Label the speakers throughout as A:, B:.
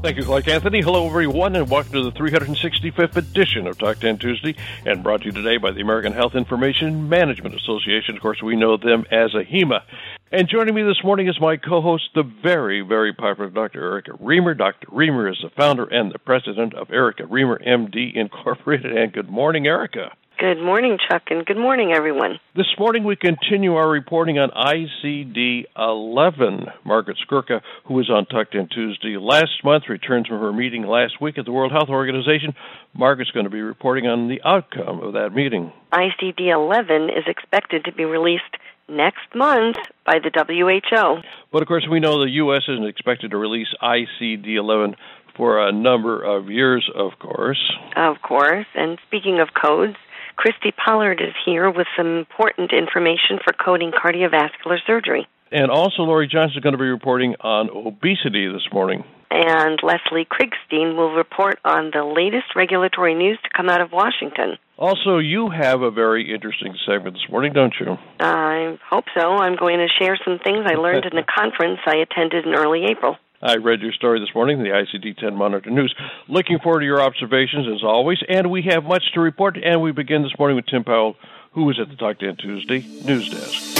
A: Thank you, Clark Anthony. Hello, everyone, and welcome to the 365th edition of Talk 10 Tuesday, and brought to you today by the American Health Information Management Association. Of course, we know them as AHIMA. And joining me this morning is my co-host, the very, very popular Dr. Erica Remer. Dr. Remer is the founder and the president of Erica Remer MD Incorporated. And good morning, Erica.
B: Good morning, Chuck, and good morning, everyone.
A: This morning we continue our reporting on ICD 11. Margaret Skurka, who was on Talk 10 Tuesday last month, returns from her meeting last week at the World Health Organization. Margaret's going to be reporting on the outcome of that meeting.
B: ICD 11 is expected to be released next month by the WHO.
A: But of course, we know the U.S. isn't expected to release ICD 11 for a number of years, of course.
B: Of course. And speaking of codes, Christy Pollard is here with some important information for coding cardiovascular surgery.
A: And also, Lori Johnson is going to be reporting on obesity this morning.
B: And Leslie Kriegstein will report on the latest regulatory news to come out of Washington.
A: Also, you have a very interesting segment this morning, don't you?
B: I hope so. I'm going to share some things I learned in a conference I attended in early April.
A: I read your story this morning, in the ICD 10 Monitor News. Looking forward to your observations as always, and we have much to report. And we begin this morning with Tim Powell, who was at the Talk 10 Tuesday News Desk.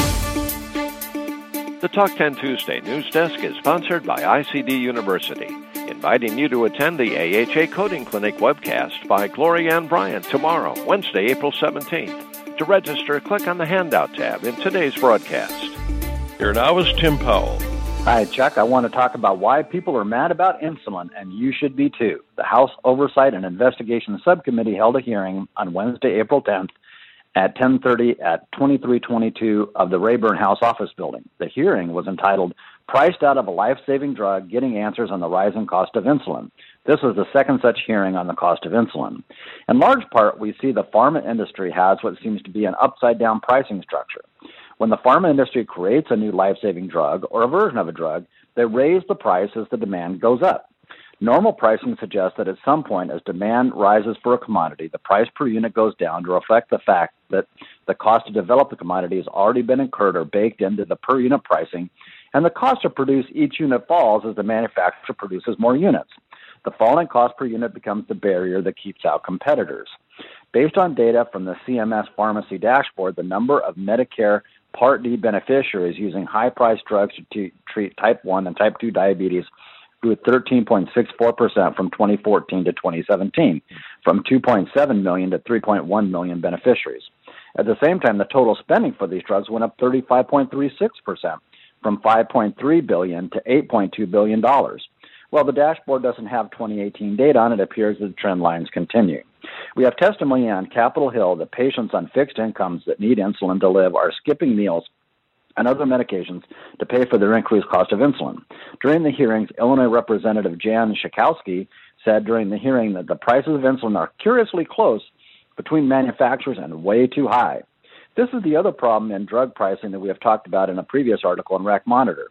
C: The Talk 10 Tuesday News Desk is sponsored by ICD University, inviting you to attend the AHA Coding Clinic webcast by Gloria Ann Bryant tomorrow, Wednesday, April 17th. To register, click on the Handout tab in today's broadcast.
A: Here now is Tim Powell.
D: Hi, Chuck. I want to talk about why people are mad about insulin, and you should be too. The House Oversight and Investigation Subcommittee held a hearing on Wednesday, April 10th at 10:30 at 2322 of the Rayburn House Office Building. The hearing was entitled "Priced Out of a Life-Saving Drug: Getting Answers on the Rising Cost of Insulin." This was the second such hearing on the cost of insulin. In large part, we see the pharma industry has what seems to be an upside-down pricing structure. When the pharma industry creates a new life saving drug or a version of a drug, they raise the price as the demand goes up. Normal pricing suggests that at some point, as demand rises for a commodity, the price per unit goes down to reflect the fact that the cost to develop the commodity has already been incurred or baked into the per unit pricing, and the cost to produce each unit falls as the manufacturer produces more units. The falling cost per unit becomes the barrier that keeps out competitors. Based on data from the CMS Pharmacy dashboard, the number of Medicare Part D beneficiaries using high priced drugs to treat type 1 and type 2 diabetes grew 13.64% from 2014 to 2017, from 2.7 million to 3.1 million beneficiaries. At the same time, the total spending for these drugs went up 35.36%, from 5.3 billion to 8.2 billion dollars. While the dashboard doesn't have 2018 data on it, it appears that the trend lines continue. We have testimony on Capitol Hill that patients on fixed incomes that need insulin to live are skipping meals and other medications to pay for their increased cost of insulin. During the hearings, Illinois Representative Jan Schakowsky said during the hearing that the prices of insulin are curiously close between manufacturers and way too high. This is the other problem in drug pricing that we have talked about in a previous article in RAC Monitor.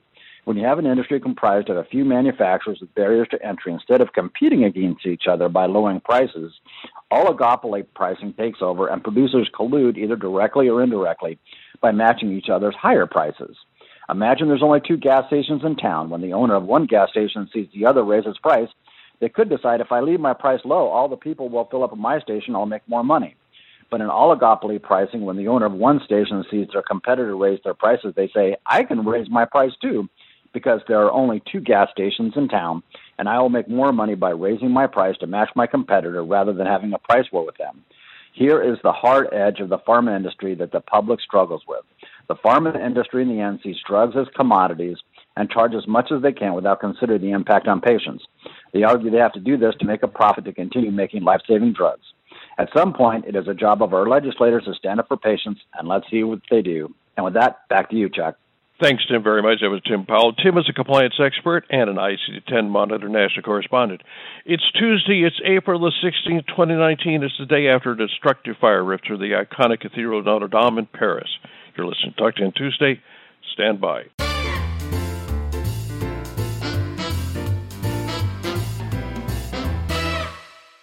D: When you have an industry comprised of a few manufacturers with barriers to entry, instead of competing against each other by lowering prices, oligopoly pricing takes over and producers collude either directly or indirectly by matching each other's higher prices. Imagine there's only two gas stations in town. When the owner of one gas station sees the other raise its price, they could decide if I leave my price low, all the people will fill up at my station, I'll make more money. But in oligopoly pricing, when the owner of one station sees their competitor raise their prices, they say, I can raise my price too because there are only two gas stations in town, and I will make more money by raising my price to match my competitor rather than having a price war with them. Here is the hard edge of the pharma industry that the public struggles with. The pharma industry in the end sees drugs as commodities and charge as much as they can without considering the impact on patients. They argue they have to do this to make a profit to continue making life saving drugs. At some point, it is a job of our legislators to stand up for patients, and let's see what they do. And with that, back to you, Chuck.
A: Thanks, Tim, very much. That was Tim Powell. Tim is a compliance expert and an ICD 10 monitor national correspondent. It's Tuesday, it's April the 16th, 2019. It's the day after a destructive fire ripped through the iconic Cathedral of Notre Dame in Paris. You're listening to Talk 10 Tuesday. Stand by.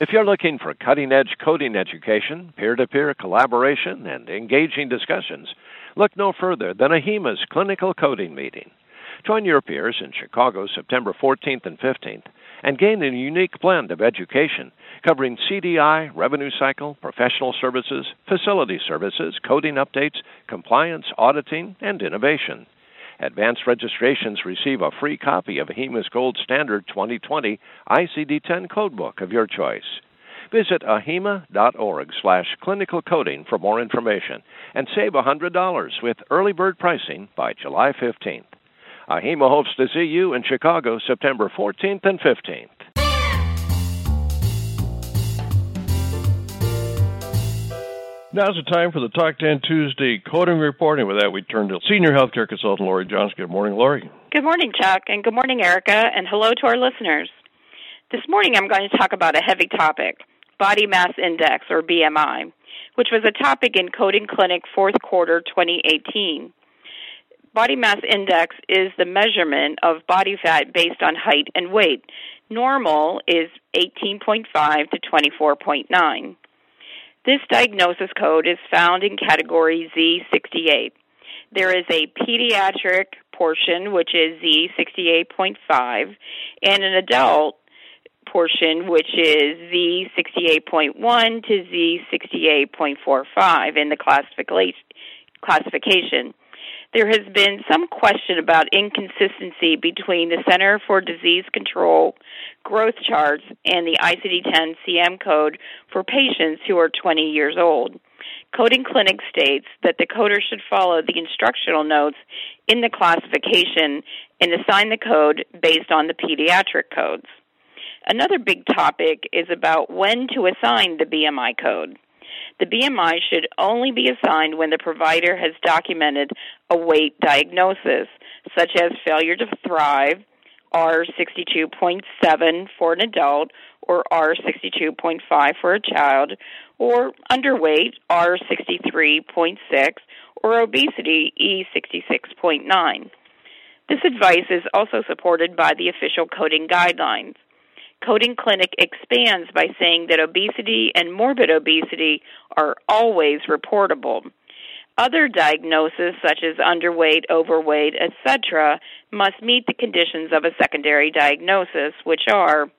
C: If you're looking for cutting edge coding education, peer to peer collaboration, and engaging discussions, look no further than AHIMA's clinical coding meeting. Join your peers in Chicago September 14th and 15th and gain a unique blend of education covering CDI, revenue cycle, professional services, facility services, coding updates, compliance, auditing, and innovation. Advanced registrations receive a free copy of AHIMA's Gold Standard 2020 ICD 10 codebook of your choice. Visit ahima.org slash clinical coding for more information and save $100 with early bird pricing by July 15th. AHIMA hopes to see you in Chicago September 14th and 15th.
A: Now's the time for the Talk 10 Tuesday coding report. And with that, we turn to senior healthcare consultant Lori Johnson. Good morning, Lori.
E: Good morning, Chuck, and good morning, Erica, and hello to our listeners. This morning, I'm going to talk about a heavy topic body mass index, or BMI, which was a topic in Coding Clinic fourth quarter 2018. Body mass index is the measurement of body fat based on height and weight. Normal is 18.5 to 24.9. This diagnosis code is found in category Z68. There is a pediatric portion, which is Z68.5, and an adult portion, which is Z68.1 to Z68.45 in the classification. There has been some question about inconsistency between the Center for Disease Control growth charts and the ICD 10 CM code for patients who are 20 years old. Coding Clinic states that the coder should follow the instructional notes in the classification and assign the code based on the pediatric codes. Another big topic is about when to assign the BMI code. The BMI should only be assigned when the provider has documented a weight diagnosis, such as failure to thrive, R62.7 for an adult, or R62.5 for a child, or underweight, R63.6, or obesity, E66.9. This advice is also supported by the official coding guidelines. Coding Clinic expands by saying that obesity and morbid obesity are always reportable. Other diagnoses, such as underweight, overweight, etc., must meet the conditions of a secondary diagnosis, which are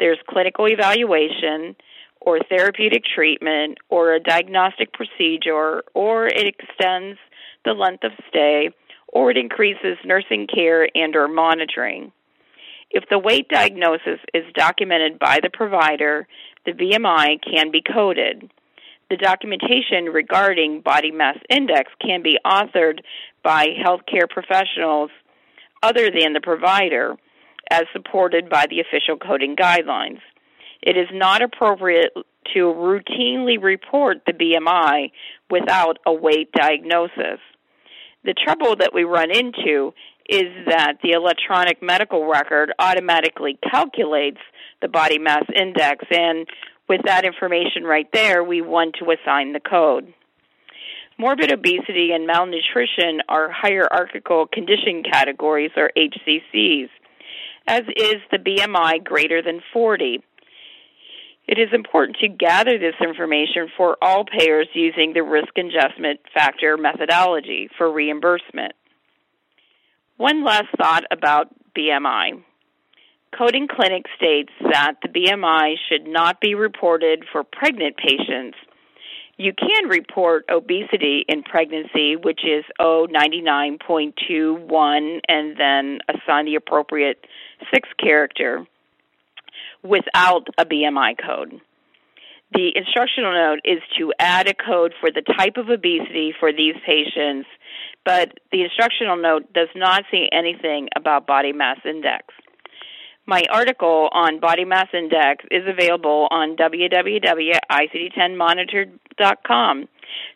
E: there's clinical evaluation, or therapeutic treatment, or a diagnostic procedure, or it extends the length of stay, or it increases nursing care and or monitoring. If the weight diagnosis is documented by the provider, the BMI can be coded. The documentation regarding body mass index can be authored by healthcare professionals other than the provider, as supported by the official coding guidelines. It is not appropriate to routinely report the BMI without a weight diagnosis. The trouble that we run into is that the electronic medical record automatically calculates the body mass index, and with that information right there, we want to assign the code. Morbid obesity and malnutrition are hierarchical condition categories, or HCCs, as is the BMI greater than 40. It is important to gather this information for all payers using the risk adjustment factor methodology for reimbursement. One last thought about BMI. Coding Clinic states that the BMI should not be reported for pregnant patients. You can report obesity in pregnancy, which is O99.21, and then assign the appropriate six character without a BMI code. The instructional note is to add a code for the type of obesity for these patients but the instructional note does not say anything about body mass index. My article on body mass index is available on www.icd10monitor.com.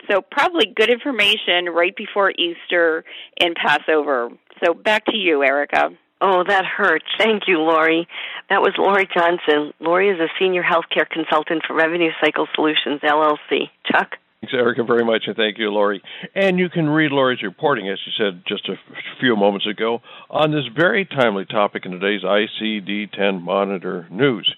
E: So, probably good information right before Easter and Passover. So, back to you, Erica.
B: Oh, that hurts. Thank you, Lori. That was Lori Johnson. Lori is a senior healthcare consultant for Revenue Cycle Solutions, LLC. Chuck?
A: Thanks, Erica, very much, and thank you, Lori. And you can read Lori's reporting, as she said just a few moments ago, on this very timely topic in today's ICD 10 Monitor News.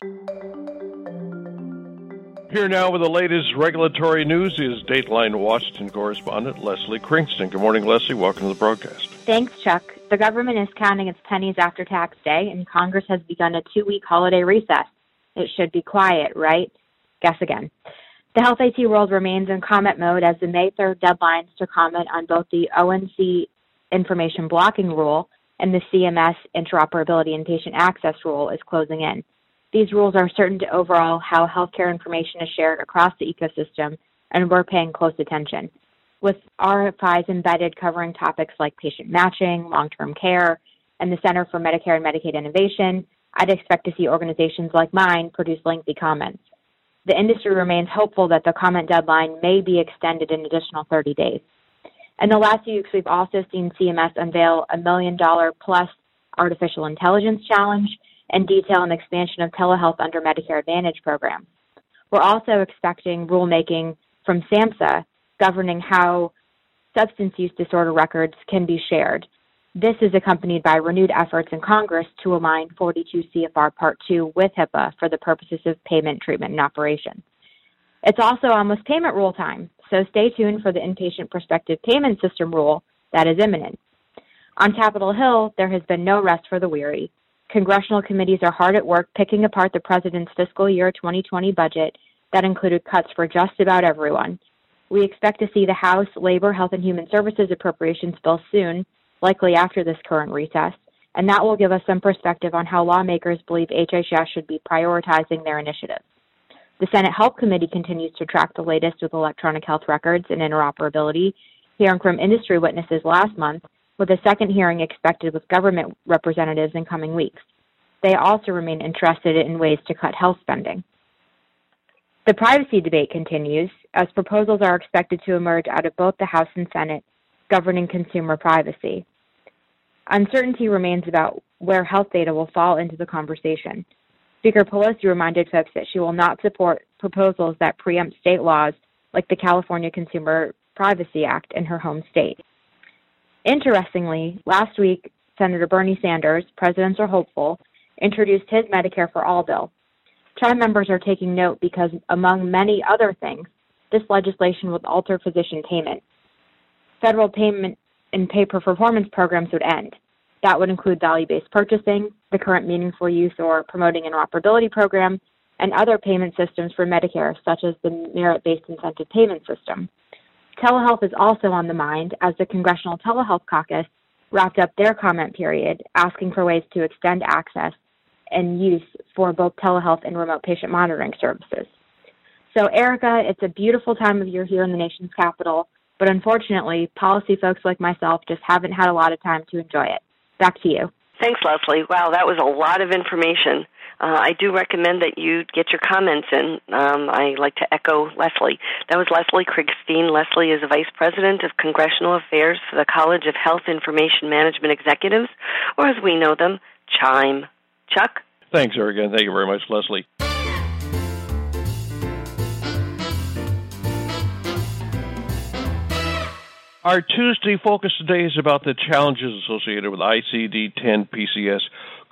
A: Here now with the latest regulatory news is Dateline Washington correspondent Leslie Kriegstein. Good morning, Leslie. Welcome to the broadcast.
F: Thanks, Chuck. The government is counting its pennies after tax day, and Congress has begun a two week holiday recess. It should be quiet, right? Guess again. The Health IT world remains in comment mode as the May 3rd deadlines to comment on both the ONC information blocking rule and the CMS interoperability and patient access rule is closing in. These rules are certain to overhaul how healthcare information is shared across the ecosystem, and we're paying close attention. With RFIs embedded covering topics like patient matching, long term care, and the Center for Medicare and Medicaid Innovation, I'd expect to see organizations like mine produce lengthy comments. The industry remains hopeful that the comment deadline may be extended an additional 30 days. In the last few weeks, we've also seen CMS unveil a million dollar plus artificial intelligence challenge and detail an expansion of telehealth under Medicare Advantage programs. We're also expecting rulemaking from SAMHSA governing how substance use disorder records can be shared. This is accompanied by renewed efforts in Congress to align 42 CFR Part 2 with HIPAA for the purposes of payment, treatment, and operation. It's also almost payment rule time, so stay tuned for the inpatient prospective payment system rule that is imminent. On Capitol Hill, there has been no rest for the weary. Congressional committees are hard at work picking apart the president's fiscal year 2020 budget that included cuts for just about everyone. We expect to see the House Labor, Health, and Human Services Appropriations bill soon, likely after this current recess, and that will give us some perspective on how lawmakers believe HHS should be prioritizing their initiatives. The Senate Health Committee continues to track the latest with electronic health records and interoperability, hearing from industry witnesses last month with a second hearing expected with government representatives in coming weeks. They also remain interested in ways to cut health spending. The privacy debate continues as proposals are expected to emerge out of both the House and Senate governing consumer privacy. Uncertainty remains about where health data will fall into the conversation. Speaker Pelosi reminded folks that she will not support proposals that preempt state laws like the California Consumer Privacy Act in her home state. Interestingly, last week, Senator Bernie Sanders, presidential hopeful, introduced his Medicare for All bill. Chime members are taking note because, among many other things, this legislation would alter physician payment. Federal payment and pay per performance programs would end. That would include value based purchasing, the current meaningful use or promoting interoperability program, and other payment systems for Medicare, such as the merit based incentive payment system. Telehealth is also on the mind as the Congressional Telehealth Caucus wrapped up their comment period asking for ways to extend access and use for both telehealth and remote patient monitoring services. So, Erica, it's a beautiful time of year here in the nation's capital, but unfortunately, policy folks like myself just haven't had a lot of time to enjoy it. Back to you.
B: Thanks, Leslie. Wow, that was a lot of information. Uh, I do recommend that you get your comments in. Um, I like to echo Leslie. That was Leslie Kriegstein. Leslie is the Vice President of Congressional Affairs for the College of Health Information Management Executives, or as we know them, CHIME. Chuck?
A: Thanks, Erica. Thank you very much, Leslie. Our Tuesday focus today is about the challenges associated with ICD 10 PCS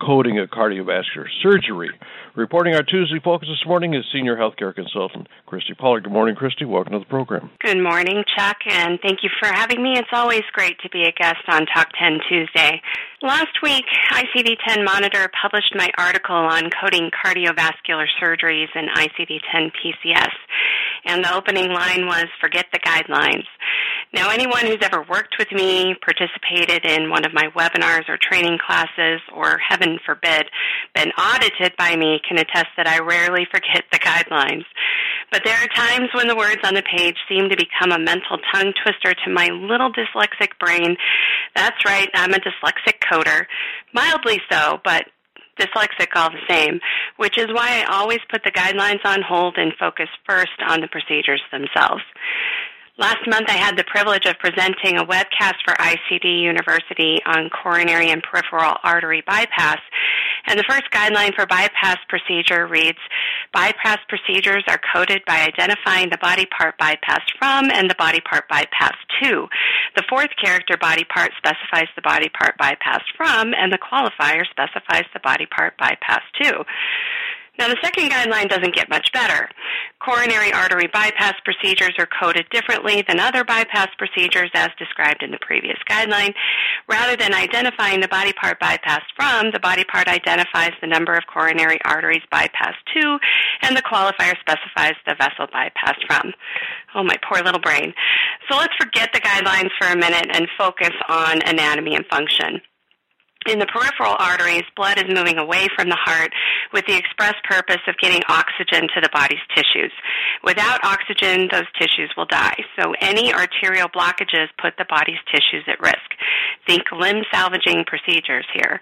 A: coding of cardiovascular surgery. Reporting our Tuesday focus this morning is senior healthcare consultant Christy Pollard. Good morning, Christy. Welcome to the program.
G: Good morning, Chuck, and thank you for having me. It's always great to be a guest on Talk 10 Tuesday. Last week, ICD 10 Monitor published my article on coding cardiovascular surgeries in ICD 10 PCS, and the opening line was Forget the guidelines. Now, anyone who's ever worked with me, participated in one of my webinars or training classes, or heaven forbid, been audited by me can attest that I rarely forget the guidelines. But there are times when the words on the page seem to become a mental tongue twister to my little dyslexic brain. That's right, I'm a dyslexic coder. Mildly so, but dyslexic all the same, which is why I always put the guidelines on hold and focus first on the procedures themselves. Last month, I had the privilege of presenting a webcast for ICD University on coronary and peripheral artery bypass. And the first guideline for bypass procedure reads Bypass procedures are coded by identifying the body part bypassed from and the body part bypassed to. The fourth character body part specifies the body part bypassed from, and the qualifier specifies the body part bypassed to. Now, the second guideline doesn't get much better. Coronary artery bypass procedures are coded differently than other bypass procedures as described in the previous guideline. Rather than identifying the body part bypassed from, the body part identifies the number of coronary arteries bypassed to, and the qualifier specifies the vessel bypassed from. Oh, my poor little brain. So let's forget the guidelines for a minute and focus on anatomy and function. In the peripheral arteries, blood is moving away from the heart with the express purpose of getting oxygen to the body's tissues. Without oxygen, those tissues will die. So any arterial blockages put the body's tissues at risk. Think limb salvaging procedures here.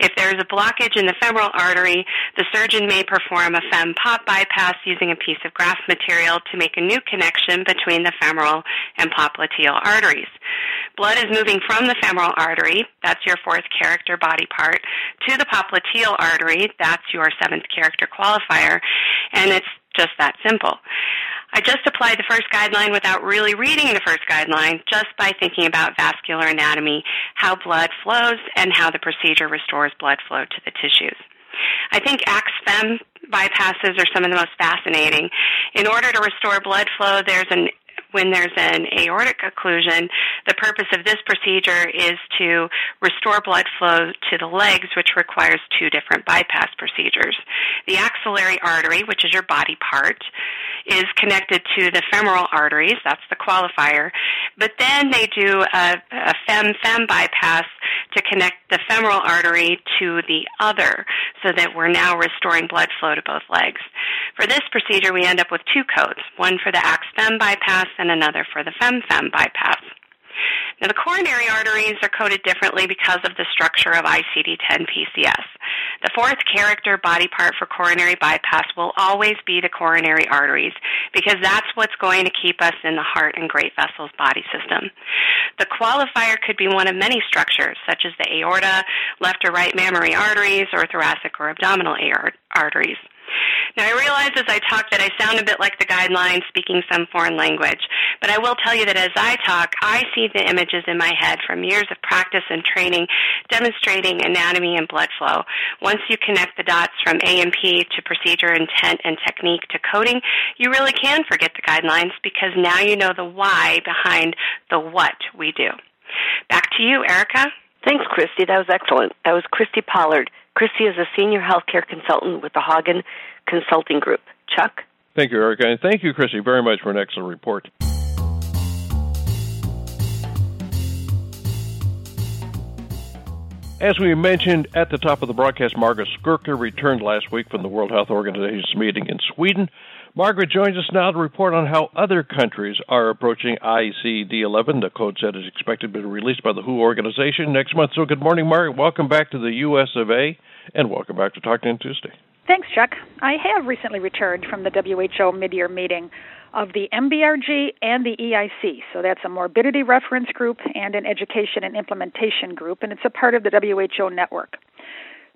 G: If there is a blockage in the femoral artery, the surgeon may perform a fem pop bypass using a piece of graft material to make a new connection between the femoral and popliteal arteries. Blood is moving from the femoral artery, that's your fourth character body part, to the popliteal artery, that's your seventh character qualifier, and it's just that simple. I just applied the first guideline without really reading the first guideline, just by thinking about vascular anatomy, how blood flows, and how the procedure restores blood flow to the tissues. I think AXFEM bypasses are some of the most fascinating. In order to restore blood flow, there's an when there's an aortic occlusion, the purpose of this procedure is to restore blood flow to the legs, which requires two different bypass procedures. The axillary artery, which is your body part, is connected to the femoral arteries, that's the qualifier, but then they do a, a fem-fem bypass to connect the femoral artery to the other so that we're now restoring blood flow to both legs. For this procedure, we end up with two codes, one for the AX-FEM bypass and another for the FEM-FEM bypass. Now, the coronary arteries are coded differently because of the structure of ICD-10 PCS. The fourth character body part for coronary bypass will always be the coronary arteries because that's what's going to keep us in the heart and great vessels body system. The qualifier could be one of many structures, such as the aorta, left or right mammary arteries, or thoracic or abdominal arteries. Now, I realize as I talk that I sound a bit like the guidelines speaking some foreign language, but I will tell you that as I talk, I see the images in my head from years of practice and training demonstrating anatomy and blood flow. Once you connect the dots from A&P to procedure intent and technique to coding, you really can forget the guidelines because now you know the why behind the what we do. Back to you, Erica.
B: Thanks, Christy. That was excellent. That was Christy Pollard. Christy is a senior healthcare consultant with the Haugen Consulting Group. Chuck?
A: Thank you, Erica. And thank you, Christy, very much for an excellent report. As we mentioned at the top of the broadcast, Margaret Skurka returned last week from the World Health Organization's meeting in Sweden. Margaret joins us now to report on how other countries are approaching ICD 11. The code set is expected to be released by the WHO organization next month. So, good morning, Margaret. Welcome back to the US of A, and welcome back to Talk 10 Tuesday.
H: Thanks, Chuck. I have recently returned from the WHO mid year meeting of the MBRG and the EIC. So that's a morbidity reference group and an education and implementation group, and it's a part of the WHO network.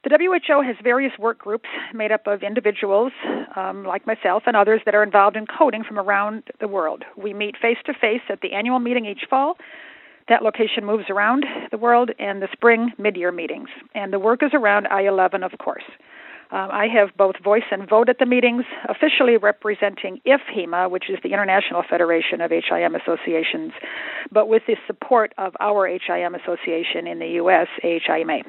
H: The WHO has various work groups made up of individuals um, like myself and others that are involved in coding from around the world. We meet face to face at the annual meeting each fall. That location moves around the world and the spring mid year meetings. And the work is around I 11, of course. Um, I have both voice and vote at the meetings, officially representing IFHIMA, which is the International Federation of HIM Associations, but with the support of our HIM association in the U.S., AHIMA.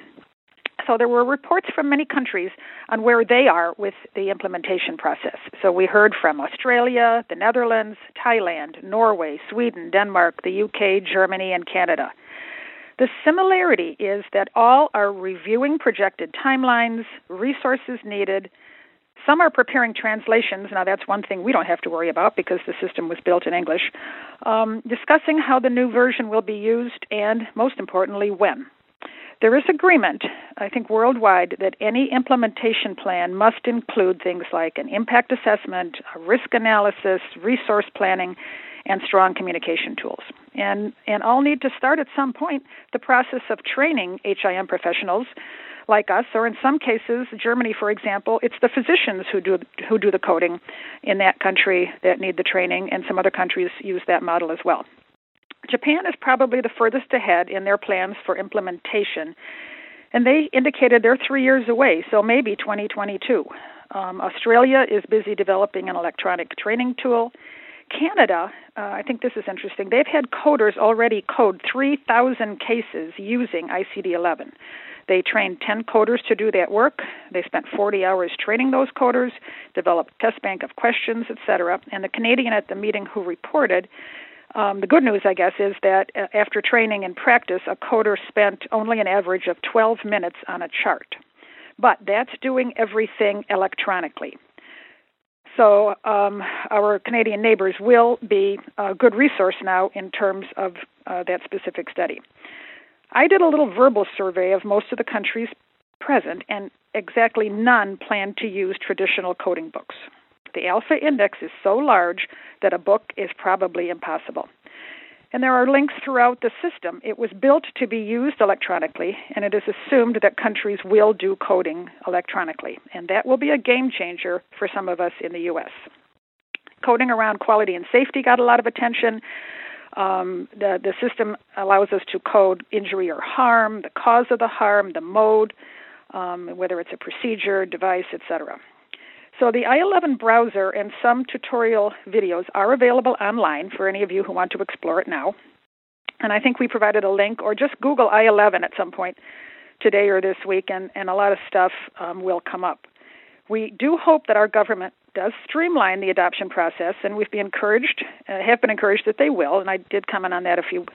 H: So there were reports from many countries on where they are with the implementation process. So we heard from Australia, the Netherlands, Thailand, Norway, Sweden, Denmark, the UK, Germany, and Canada. The similarity is that all are reviewing projected timelines, resources needed. Some are preparing translations. Now, that's one thing we don't have to worry about because the system was built in English. Um, discussing how the new version will be used and, most importantly, when. There is agreement, I think worldwide, that any implementation plan must include things like an impact assessment, a risk analysis, resource planning, and strong communication tools. And, and all need to start at some point the process of training HIM professionals like us, or in some cases, Germany, for example, it's the physicians who do who do the coding in that country that need the training, and some other countries use that model as well. Japan is probably the furthest ahead in their plans for implementation, and they indicated they're three years away, so maybe 2022. Um, Australia is busy developing an electronic training tool. Canada, uh, I think this is interesting, they've had coders already code 3,000 cases using ICD 11. They trained 10 coders to do that work. They spent 40 hours training those coders, developed test bank of questions, etc. And the Canadian at the meeting who reported um, the good news, I guess, is that uh, after training and practice, a coder spent only an average of 12 minutes on a chart. But that's doing everything electronically. So um, our Canadian neighbors will be a good resource now in terms of uh, that specific study. I did a little verbal survey of most of the countries present, and exactly none plan to use traditional coding books. The alpha index is so large that a book is probably impossible. And there are links throughout the system. It was built to be used electronically, and it is assumed that countries will do coding electronically. And that will be a game changer for some of us in the U.S. Coding around quality and safety got a lot of attention. Um, the, the system allows us to code injury or harm, the cause of the harm, the mode, um, whether it's a procedure, device, etc. So the i11 browser and some tutorial videos are available online for any of you who want to explore it now. And I think we provided a link, or just Google i11 at some point today or this week, and, and a lot of stuff um, will come up. We do hope that our government does streamline the adoption process, and we've been encouraged, uh, have been encouraged that they will, and I did comment on that a few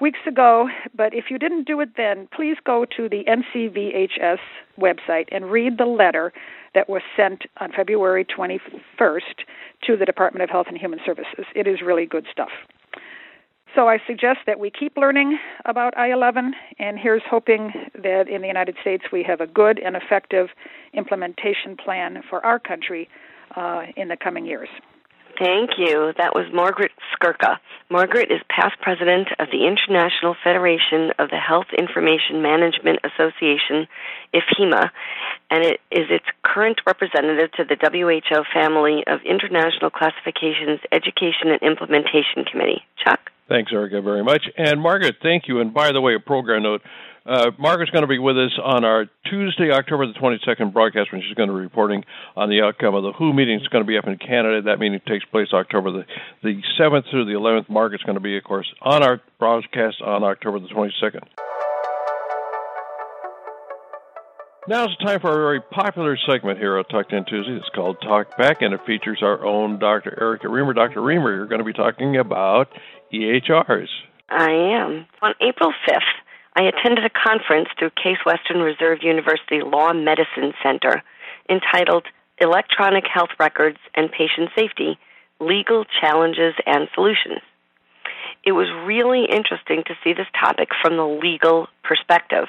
H: weeks ago. But if you didn't do it then, please go to the NCVHS website and read the letter that was sent on February 21st to the Department of Health and Human Services. It is really good stuff. So I suggest that we keep learning about I 11, and here's hoping that in the United States we have a good and effective implementation plan for our country uh, in the coming years.
B: Thank you. That was Margaret Skurka. Margaret is past president of the International Federation of the Health Information Management Association, IFHIMA, and it is its current representative to the WHO family of International Classifications Education and Implementation Committee. Chuck?
A: Thanks, Erica, very much. And Margaret, thank you. And by the way, a program note uh, Margaret's going to be with us on our Tuesday, October the 22nd broadcast when she's going to be reporting on the outcome of the WHO meeting. It's going to be up in Canada. That meeting takes place October the, the 7th through the 11th. Margaret's going to be, of course, on our broadcast on October the 22nd. Now it's time for a very popular segment here at Talk 10 Tuesday. It's called Talk Back, and it features our own Dr. Erica Remer. Dr. Remer, you're going to be talking about EHRs.
B: I am. On April 5th, I attended a conference through Case Western Reserve University Law Medicine Center entitled Electronic Health Records and Patient Safety Legal Challenges and Solutions. It was really interesting to see this topic from the legal perspective.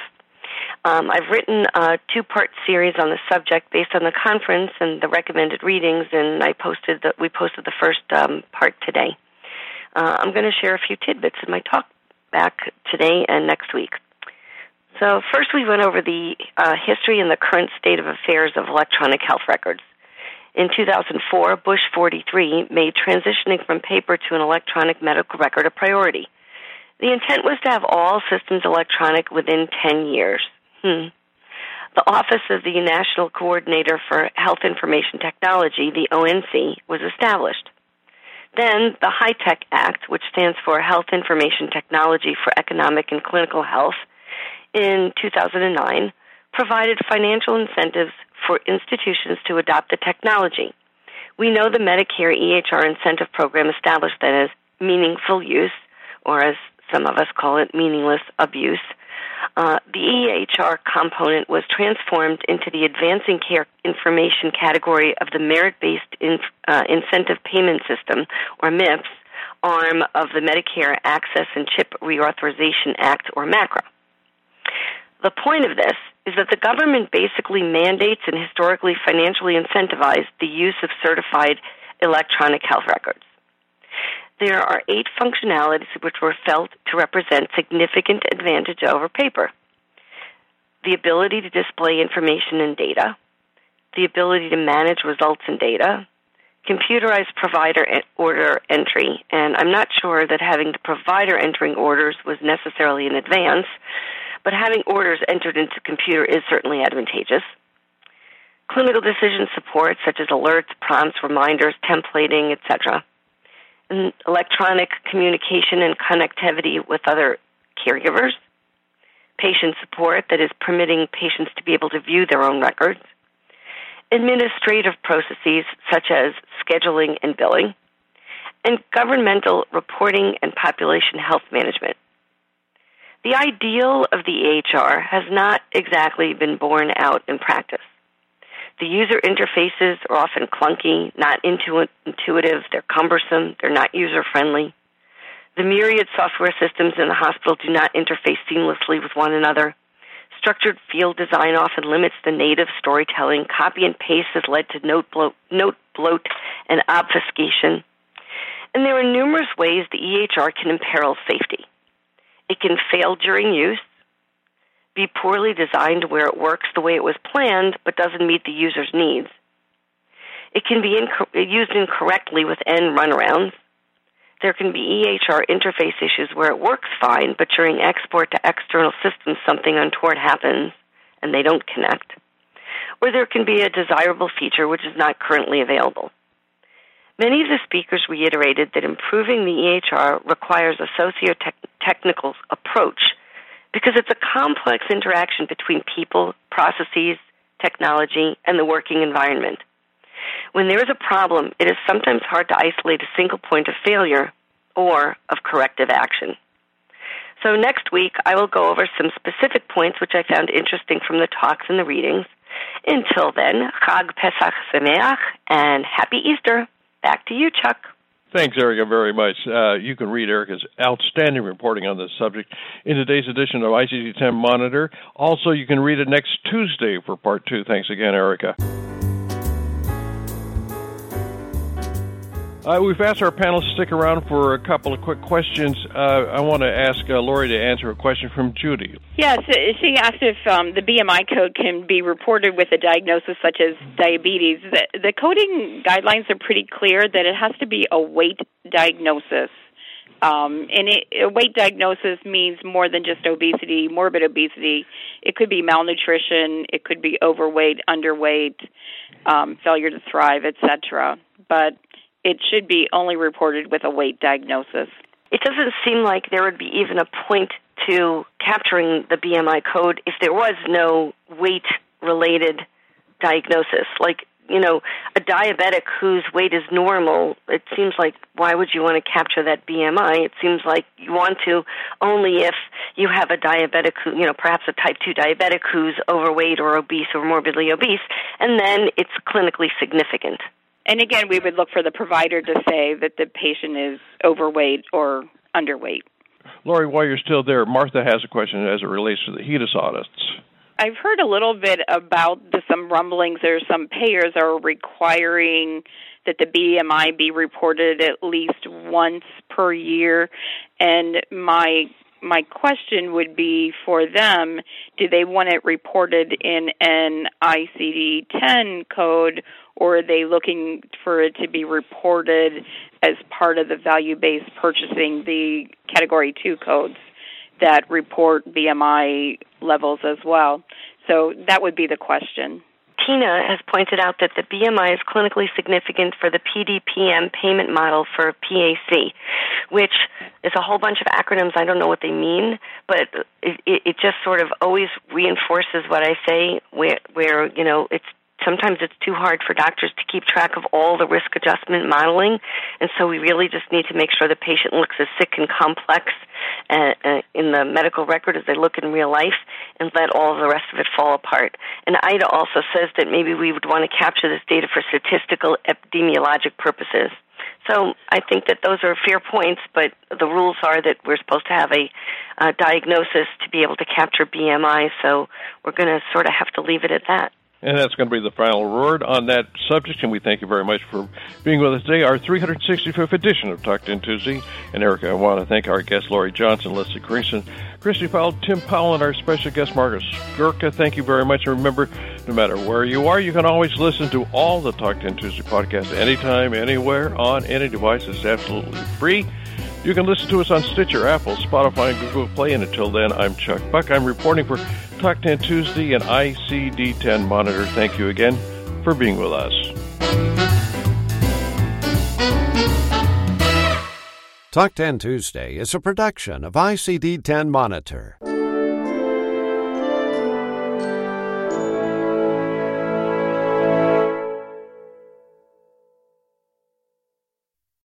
B: Um, I've written a two part series on the subject based on the conference and the recommended readings, and I posted the, we posted the first um, part today. Uh, I'm going to share a few tidbits in my talk back today and next week. So, first, we went over the uh, history and the current state of affairs of electronic health records. In 2004, Bush 43 made transitioning from paper to an electronic medical record a priority. The intent was to have all systems electronic within 10 years. Hmm. The Office of the National Coordinator for Health Information Technology, the ONC, was established. Then the High Tech Act, which stands for Health Information Technology for Economic and Clinical Health, in 2009 provided financial incentives for institutions to adopt the technology. We know the Medicare EHR incentive program established that as meaningful use, or as some of us call it, meaningless abuse, uh, the EHR component was transformed into the Advancing Care Information category of the Merit Based uh, Incentive Payment System, or MIPS, arm of the Medicare Access and Chip Reauthorization Act, or MACRA. The point of this is that the government basically mandates and historically financially incentivized the use of certified electronic health records. There are eight functionalities which were felt to represent significant advantage over paper. The ability to display information and data, the ability to manage results and data, computerized provider order entry, and I'm not sure that having the provider entering orders was necessarily in advance, but having orders entered into computer is certainly advantageous. Clinical decision support, such as alerts, prompts, reminders, templating, etc. Electronic communication and connectivity with other caregivers. Patient support, that is permitting patients to be able to view their own records administrative processes such as scheduling and billing, and governmental reporting and population health management. The ideal of the EHR has not exactly been borne out in practice. The user interfaces are often clunky, not intuitive, they're cumbersome, they're not user friendly. The myriad software systems in the hospital do not interface seamlessly with one another. Structured field design often limits the native storytelling. Copy and paste has led to note bloat, note bloat and obfuscation. And there are numerous ways the EHR can imperil safety. It can fail during use, be poorly designed where it works the way it was planned but doesn't meet the user's needs. It can be inc- used incorrectly with end runarounds there can be EHR interface issues where it works fine, but during export to external systems, something untoward happens and they don't connect. Or there can be a desirable feature which is not currently available. Many of the speakers reiterated that improving the EHR requires a socio-technical approach because it's a complex interaction between people, processes, technology, and the working environment. When there is a problem, it is sometimes hard to isolate a single point of failure or of corrective action. So next week, I will go over some specific points which I found interesting from the talks and the readings. Until then, Chag Pesach Sameach and Happy Easter. Back to you, Chuck.
A: Thanks, Erica, very much. Uh, you can read Erica's outstanding reporting on this subject in today's edition of ICD 10 Monitor. Also, you can read it next Tuesday for part two. Thanks again, Erica. Uh, we've asked our panelists to stick around for a couple of quick questions. Uh, I want to ask uh, Lori to answer a question from Judy.
E: Yes, she asked if um, the BMI code can be reported with a diagnosis such as diabetes. The, the coding guidelines are pretty clear that it has to be a weight diagnosis. Um, and it, a weight diagnosis means more than just obesity, morbid obesity. It could be malnutrition, it could be overweight, underweight, um, failure to thrive, etc. But it should be only reported with a weight diagnosis.
B: It doesn't seem like there would be even a point to capturing the BMI code if there was no weight related diagnosis. Like, you know, a diabetic whose weight is normal, it seems like why would you want to capture that BMI? It seems like you want to only if you have a diabetic who, you know, perhaps a type 2 diabetic who's overweight or obese or morbidly obese, and then it's clinically significant.
E: And again, we would look for the provider to say that the patient is overweight or underweight.
A: Lori, while you're still there, Martha has a question as it relates to the HEDIS audits.
E: I've heard a little bit about the, some rumblings. There some payers are requiring that the BMI be reported at least once per year, and my my question would be for them: Do they want it reported in an ICD-10 code, or are they looking for it to be reported as part of the value based purchasing, the category two codes that report BMI levels as well? So that would be the question.
B: Tina has pointed out that the BMI is clinically significant for the PDPM payment model for PAC, which is a whole bunch of acronyms. I don't know what they mean, but it, it just sort of always reinforces what I say, where, where you know it's sometimes it's too hard for doctors to keep track of all the risk adjustment modeling, and so we really just need to make sure the patient looks as sick and complex uh, uh, in the medical record as they look in real life, and let all the rest of it fall apart. And IDA also says that maybe we would want to capture this data for statistical epidemiologic purposes. So I think that those are fair points, but the rules are that we're supposed to have a uh, diagnosis to be able to capture BMI, so we're going to sort of have to leave it at that.
A: And that's going to be the final word on that subject. And we thank you very much for being with us today, our 365th edition of Talk 10 Tuesday. And Erica, I want to thank our guests, Lori Johnson, Leslie Grayson, Christy Powell, Tim Powell, and our special guest, Margaret Skurka. Thank you very much. And remember, no matter where you are, you can always listen to all the Talk 10 Tuesday podcasts anytime, anywhere, on any device. It's absolutely free. You can listen to us on Stitcher, Apple, Spotify, and Google Play. And until then, I'm Chuck Buck. I'm reporting for Talk 10 Tuesday and ICD 10 Monitor. Thank you again for being with us.
I: Talk 10 Tuesday is a production of ICD 10 Monitor.